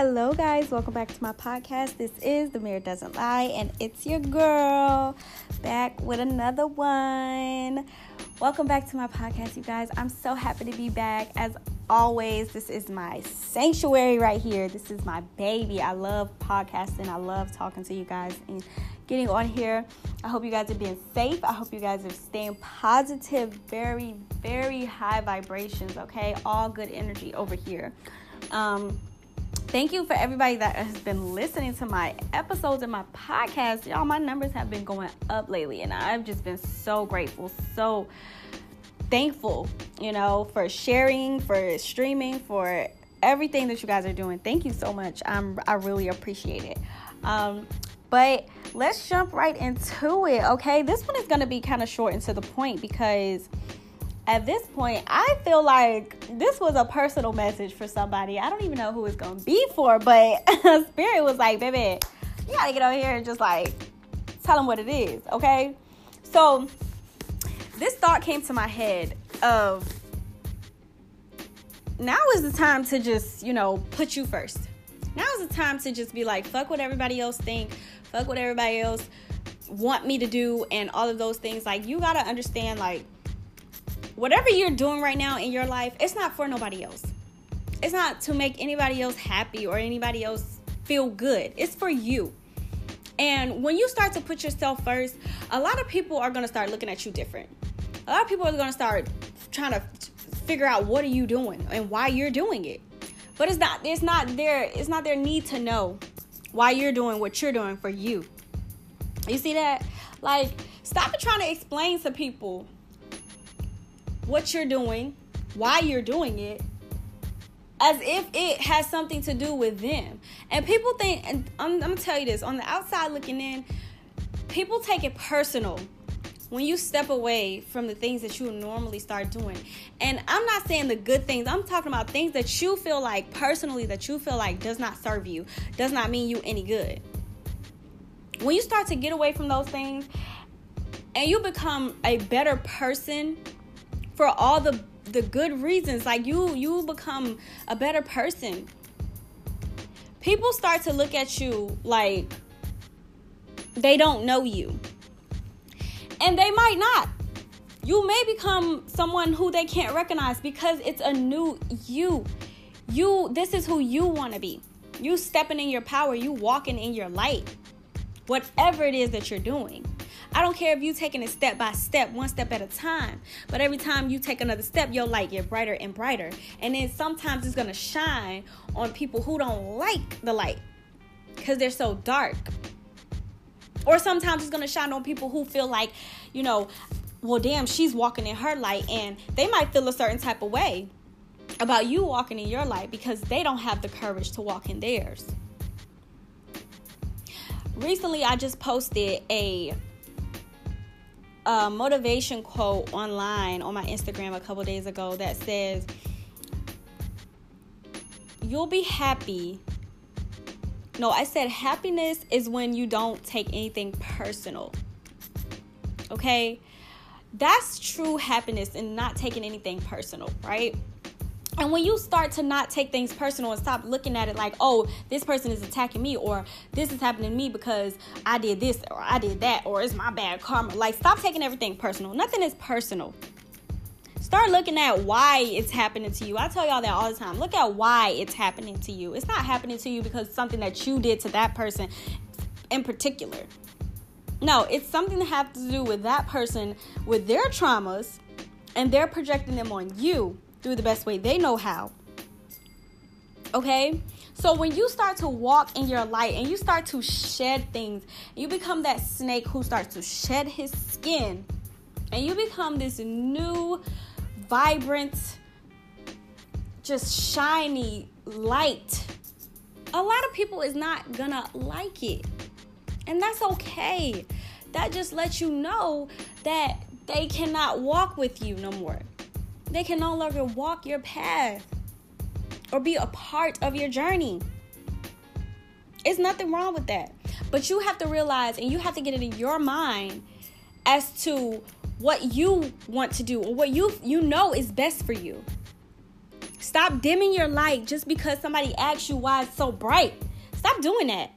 Hello, guys. Welcome back to my podcast. This is The Mirror Doesn't Lie, and it's your girl back with another one. Welcome back to my podcast, you guys. I'm so happy to be back. As always, this is my sanctuary right here. This is my baby. I love podcasting, I love talking to you guys and getting on here. I hope you guys are being safe. I hope you guys are staying positive, very, very high vibrations, okay? All good energy over here. Um, thank you for everybody that has been listening to my episodes and my podcast. Y'all, my numbers have been going up lately, and I've just been so grateful, so thankful, you know, for sharing, for streaming, for everything that you guys are doing. Thank you so much. I'm I really appreciate it. Um, but let's jump right into it, okay? This one is gonna be kind of short and to the point because at this point, I feel like this was a personal message for somebody. I don't even know who it's gonna be for, but Spirit was like, baby, you gotta get over here and just like tell them what it is, okay? So this thought came to my head of now is the time to just, you know, put you first. Now is the time to just be like, fuck what everybody else think, fuck what everybody else want me to do, and all of those things. Like, you gotta understand, like, whatever you're doing right now in your life, it's not for nobody else. It's not to make anybody else happy or anybody else feel good. It's for you. And when you start to put yourself first, a lot of people are going to start looking at you different. A lot of people are going to start trying to figure out what are you doing and why you're doing it. But it's not it's not their it's not their need to know why you're doing what you're doing for you. You see that? Like stop trying to explain to people what you're doing, why you're doing it, as if it has something to do with them. And people think, and I'm, I'm, gonna tell you this on the outside looking in, people take it personal when you step away from the things that you normally start doing. And I'm not saying the good things, I'm talking about things that you feel like personally that you feel like does not serve you, does not mean you any good. When you start to get away from those things and you become a better person for all the the good reasons like you you become a better person. People start to look at you like they don't know you. And they might not. You may become someone who they can't recognize because it's a new you. You this is who you want to be. You stepping in your power you walking in your light. Whatever it is that you're doing I don't care if you're taking it step by step, one step at a time. But every time you take another step, your light get brighter and brighter. And then sometimes it's gonna shine on people who don't like the light because they're so dark. Or sometimes it's gonna shine on people who feel like, you know, well, damn, she's walking in her light, and they might feel a certain type of way about you walking in your light because they don't have the courage to walk in theirs. Recently, I just posted a a motivation quote online on my Instagram a couple days ago that says, You'll be happy. No, I said happiness is when you don't take anything personal. Okay? That's true happiness and not taking anything personal, right? And when you start to not take things personal and stop looking at it like, oh, this person is attacking me, or this is happening to me because I did this, or I did that, or it's my bad karma. Like, stop taking everything personal. Nothing is personal. Start looking at why it's happening to you. I tell y'all that all the time. Look at why it's happening to you. It's not happening to you because something that you did to that person in particular. No, it's something that has to do with that person, with their traumas, and they're projecting them on you through the best way they know how. Okay? So when you start to walk in your light and you start to shed things, you become that snake who starts to shed his skin and you become this new, vibrant, just shiny light. A lot of people is not gonna like it. And that's okay. That just lets you know that they cannot walk with you no more. They can no longer walk your path or be a part of your journey. It's nothing wrong with that. But you have to realize and you have to get it in your mind as to what you want to do or what you you know is best for you. Stop dimming your light just because somebody asks you why it's so bright. Stop doing that.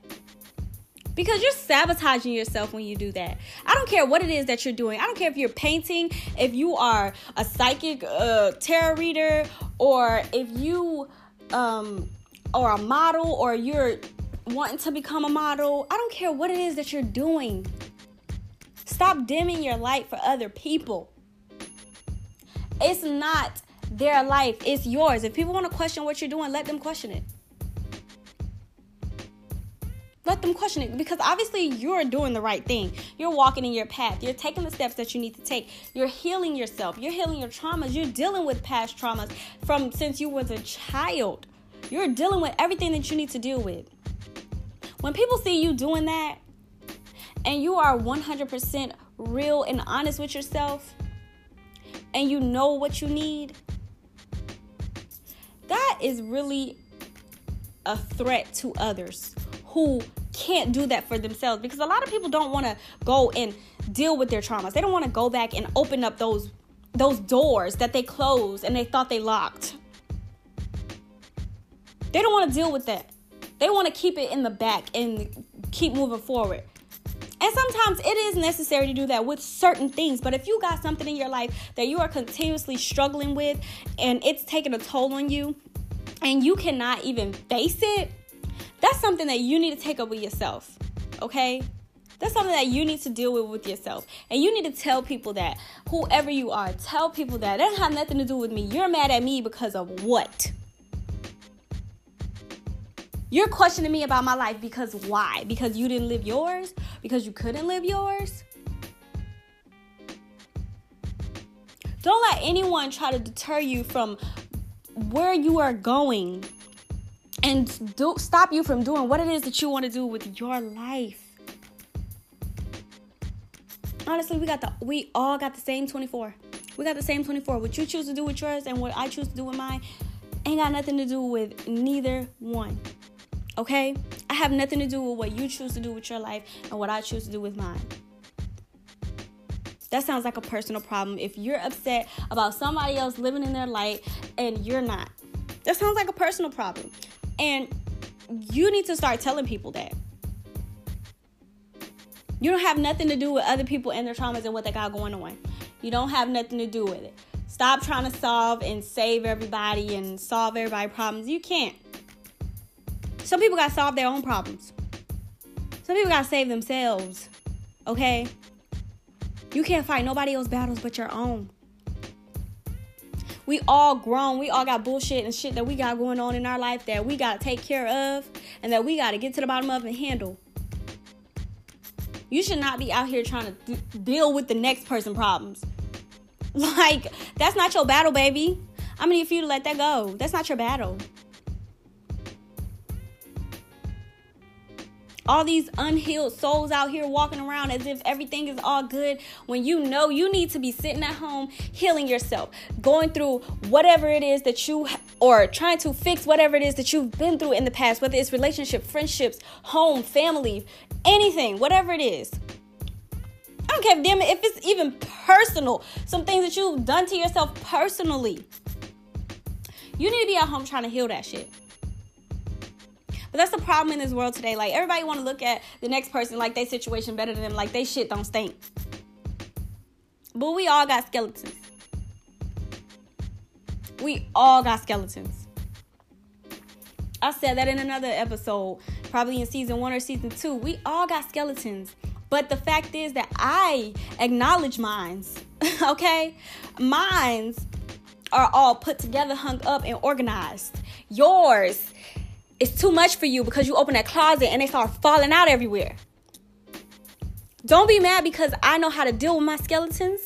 Because you're sabotaging yourself when you do that. I don't care what it is that you're doing. I don't care if you're painting, if you are a psychic uh, tarot reader, or if you um, are a model, or you're wanting to become a model. I don't care what it is that you're doing. Stop dimming your light for other people. It's not their life, it's yours. If people want to question what you're doing, let them question it. Let them question it because obviously you're doing the right thing. You're walking in your path. You're taking the steps that you need to take. You're healing yourself. You're healing your traumas. You're dealing with past traumas from since you was a child. You're dealing with everything that you need to deal with. When people see you doing that and you are 100% real and honest with yourself and you know what you need, that is really a threat to others who can't do that for themselves because a lot of people don't want to go and deal with their traumas. They don't want to go back and open up those those doors that they closed and they thought they locked. They don't want to deal with that. They want to keep it in the back and keep moving forward. And sometimes it is necessary to do that with certain things. But if you got something in your life that you are continuously struggling with and it's taking a toll on you and you cannot even face it, that's something that you need to take up with yourself. Okay? That's something that you need to deal with with yourself. And you need to tell people that, whoever you are, tell people that. Doesn't have nothing to do with me. You're mad at me because of what? You're questioning me about my life because why? Because you didn't live yours? Because you couldn't live yours? Don't let anyone try to deter you from where you are going and do, stop you from doing what it is that you want to do with your life. Honestly, we got the we all got the same 24. We got the same 24. What you choose to do with yours and what I choose to do with mine ain't got nothing to do with neither one. Okay? I have nothing to do with what you choose to do with your life and what I choose to do with mine. That sounds like a personal problem. If you're upset about somebody else living in their light and you're not, that sounds like a personal problem. And you need to start telling people that. You don't have nothing to do with other people and their traumas and what they got going on. You don't have nothing to do with it. Stop trying to solve and save everybody and solve everybody's problems. You can't. Some people got to solve their own problems. Some people got to save themselves. Okay? You can't fight nobody else's battles but your own. We all grown. We all got bullshit and shit that we got going on in our life that we got to take care of and that we got to get to the bottom of and handle. You should not be out here trying to d- deal with the next person problems. Like, that's not your battle, baby. I'm gonna need you to let that go. That's not your battle. All these unhealed souls out here walking around as if everything is all good when you know you need to be sitting at home healing yourself going through whatever it is that you or trying to fix whatever it is that you've been through in the past whether it's relationship friendships home family anything whatever it is. I don't care if damn it if it's even personal some things that you've done to yourself personally. You need to be at home trying to heal that shit but that's the problem in this world today. Like everybody want to look at the next person like their situation better than them, like they shit don't stink. But we all got skeletons. We all got skeletons. I said that in another episode, probably in season one or season two. We all got skeletons. But the fact is that I acknowledge mines, okay? Mines are all put together, hung up, and organized. Yours it's too much for you because you open that closet and they start falling out everywhere. Don't be mad because I know how to deal with my skeletons.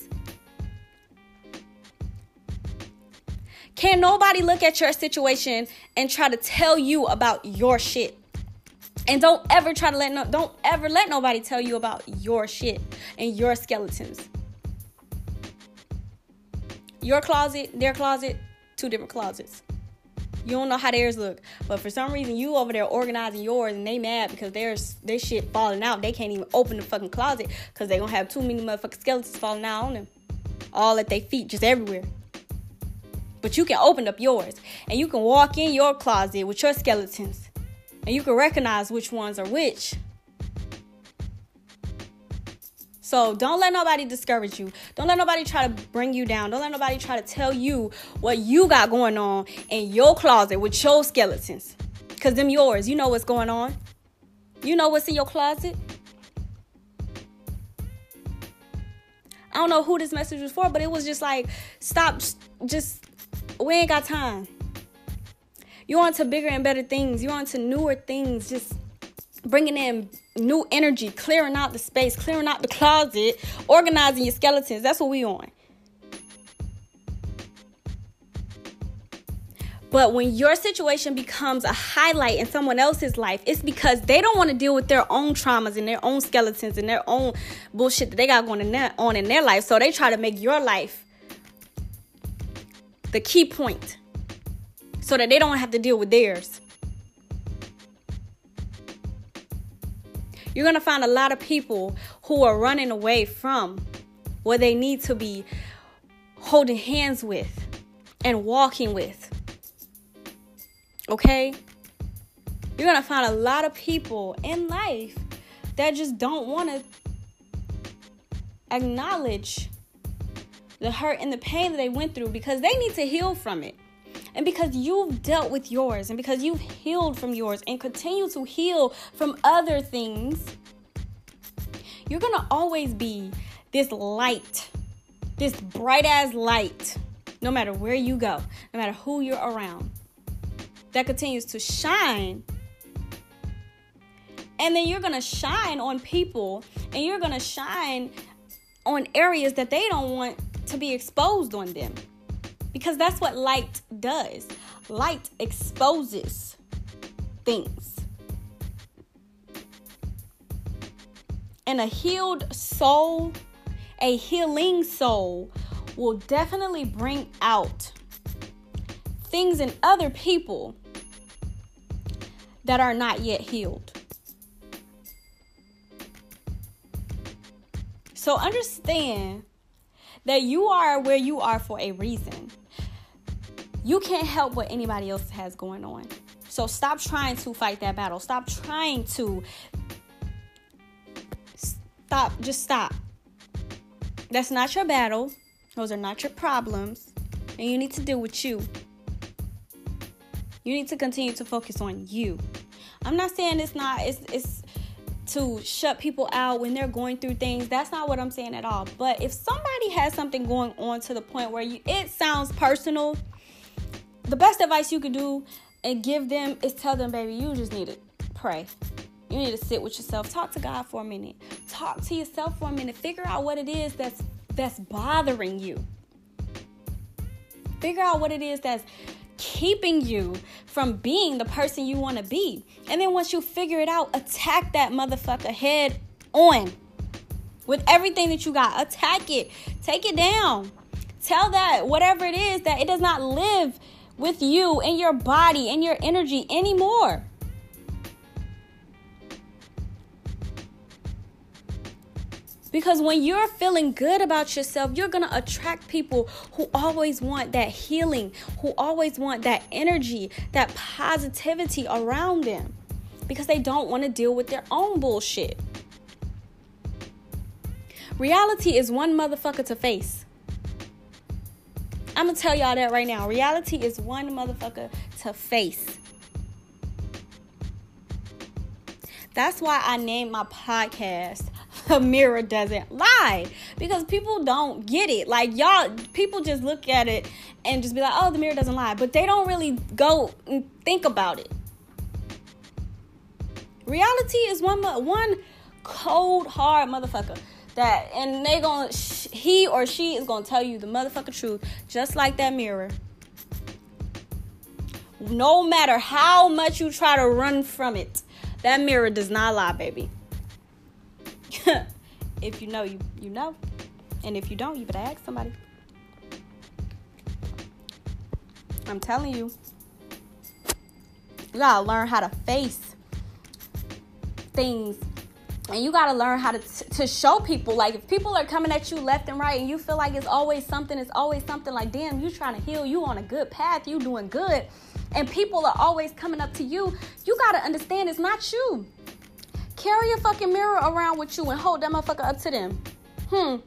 Can nobody look at your situation and try to tell you about your shit? And don't ever try to let no don't ever let nobody tell you about your shit and your skeletons. Your closet, their closet, two different closets. You don't know how theirs look. But for some reason you over there organizing yours and they mad because there's their shit falling out. They can't even open the fucking closet because they gonna have too many motherfucking skeletons falling out on them. All at their feet, just everywhere. But you can open up yours and you can walk in your closet with your skeletons and you can recognize which ones are which. So don't let nobody discourage you. Don't let nobody try to bring you down. Don't let nobody try to tell you what you got going on in your closet with your skeletons. Cause them yours. You know what's going on. You know what's in your closet. I don't know who this message was for, but it was just like, stop, just, we ain't got time. You on to bigger and better things. You on to newer things. Just bringing in new energy, clearing out the space, clearing out the closet, organizing your skeletons. That's what we on. But when your situation becomes a highlight in someone else's life, it's because they don't want to deal with their own traumas and their own skeletons and their own bullshit that they got going on in their life. So they try to make your life the key point so that they don't have to deal with theirs. You're going to find a lot of people who are running away from what they need to be holding hands with and walking with. Okay? You're going to find a lot of people in life that just don't want to acknowledge the hurt and the pain that they went through because they need to heal from it. And because you've dealt with yours and because you've healed from yours and continue to heal from other things, you're going to always be this light, this bright as light, no matter where you go, no matter who you're around that continues to shine. And then you're going to shine on people and you're going to shine on areas that they don't want to be exposed on them. Because that's what light does. Light exposes things. And a healed soul, a healing soul, will definitely bring out things in other people that are not yet healed. So understand that you are where you are for a reason. You can't help what anybody else has going on. So stop trying to fight that battle. Stop trying to stop just stop. That's not your battle. Those are not your problems. And you need to deal with you. You need to continue to focus on you. I'm not saying it's not it's it's to shut people out when they're going through things. That's not what I'm saying at all. But if somebody has something going on to the point where you it sounds personal, the best advice you can do and give them is tell them, baby, you just need to pray. You need to sit with yourself, talk to God for a minute, talk to yourself for a minute, figure out what it is that's that's bothering you. Figure out what it is that's keeping you from being the person you want to be. And then once you figure it out, attack that motherfucker head on with everything that you got. Attack it, take it down. Tell that whatever it is that it does not live with you and your body and your energy anymore. Because when you're feeling good about yourself, you're going to attract people who always want that healing, who always want that energy, that positivity around them because they don't want to deal with their own bullshit. Reality is one motherfucker to face. I'm to tell y'all that right now. Reality is one motherfucker to face. That's why I named my podcast the mirror doesn't lie because people don't get it. Like y'all, people just look at it and just be like, "Oh, the mirror doesn't lie," but they don't really go and think about it. Reality is one one cold hard motherfucker that, and they gonna he or she is gonna tell you the motherfucker truth, just like that mirror. No matter how much you try to run from it, that mirror does not lie, baby. if you know, you you know, and if you don't, you better ask somebody. I'm telling you, you gotta learn how to face things and you got to learn how to to show people like if people are coming at you left and right and you feel like it's always something it's always something like damn you trying to heal you on a good path you doing good and people are always coming up to you you got to understand it's not you. Carry a fucking mirror around with you and hold that motherfucker up to them. Hmm.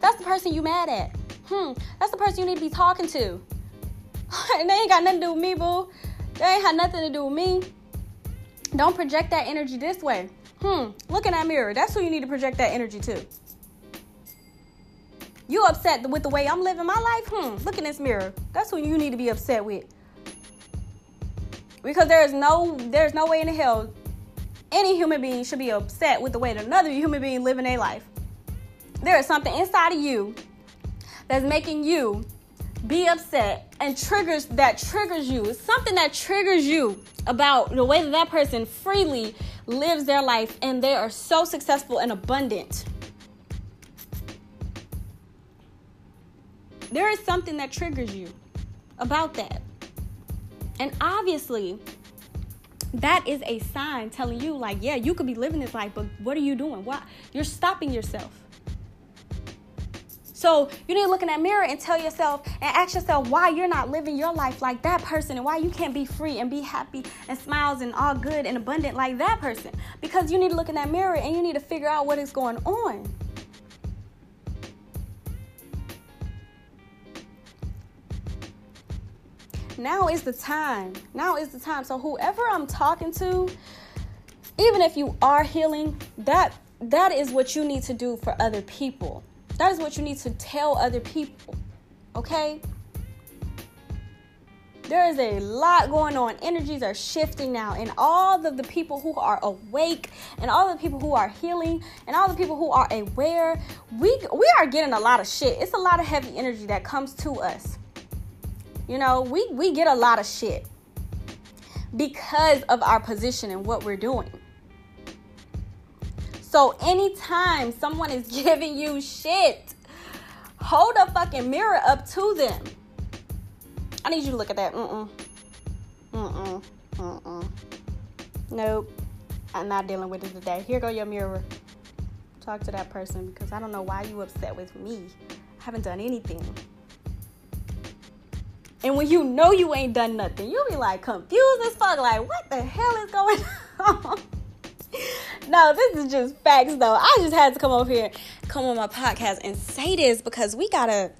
That's the person you mad at. Hmm. That's the person you need to be talking to. And they ain't got nothing to do with me boo. They ain't had nothing to do with me. Don't project that energy this way Hmm, look in that mirror. That's who you need to project that energy to. You upset with the way I'm living my life? Hmm, look in this mirror. That's who you need to be upset with. Because there is no there's no way in the hell any human being should be upset with the way that another human being living their life. There is something inside of you that's making you be upset and triggers that triggers you. It's something that triggers you about the way that that person freely lives their life and they are so successful and abundant. There is something that triggers you about that. And obviously, that is a sign telling you, like, yeah, you could be living this life, but what are you doing? What you're stopping yourself. So you need to look in that mirror and tell yourself and ask yourself why you're not living your life like that person and why you can't be free and be happy and smiles and all good and abundant like that person. Because you need to look in that mirror and you need to figure out what is going on. Now is the time. Now is the time. So whoever I'm talking to, even if you are healing, that that is what you need to do for other people. That is what you need to tell other people. Okay? There is a lot going on. Energies are shifting now, and all of the people who are awake, and all the people who are healing, and all the people who are aware, we we are getting a lot of shit. It's a lot of heavy energy that comes to us. You know, we we get a lot of shit because of our position and what we're doing. So anytime someone is giving you shit, hold a fucking mirror up to them. I need you to look at that. Mm-mm. Mm-mm. Mm-mm. Nope. I'm not dealing with it today. Here go your mirror. Talk to that person because I don't know why you upset with me. I haven't done anything. And when you know you ain't done nothing, you'll be like confused as fuck, like, what the hell is going on? No, this is just facts though. I just had to come over here, come on my podcast and say this because we gotta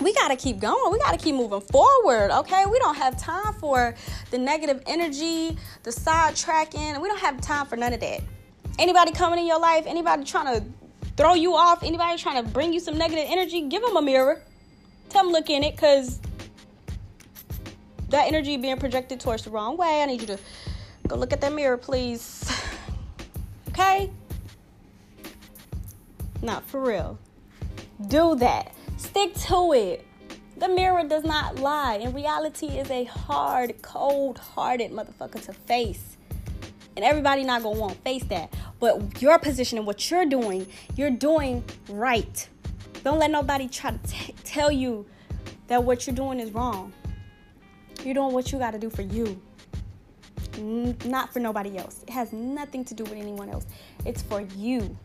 we gotta keep going. We gotta keep moving forward. Okay, we don't have time for the negative energy, the sidetracking. We don't have time for none of that. Anybody coming in your life, anybody trying to throw you off, anybody trying to bring you some negative energy, give them a mirror. Tell them look in it, cause that energy being projected towards the wrong way. I need you to go look at that mirror, please. Okay? Not for real. Do that. Stick to it. The mirror does not lie. And reality is a hard, cold hearted motherfucker to face. And everybody not gonna want to face that. But your position and what you're doing, you're doing right. Don't let nobody try to t- tell you that what you're doing is wrong. You're doing what you got to do for you not for nobody else. It has nothing to do with anyone else. It's for you.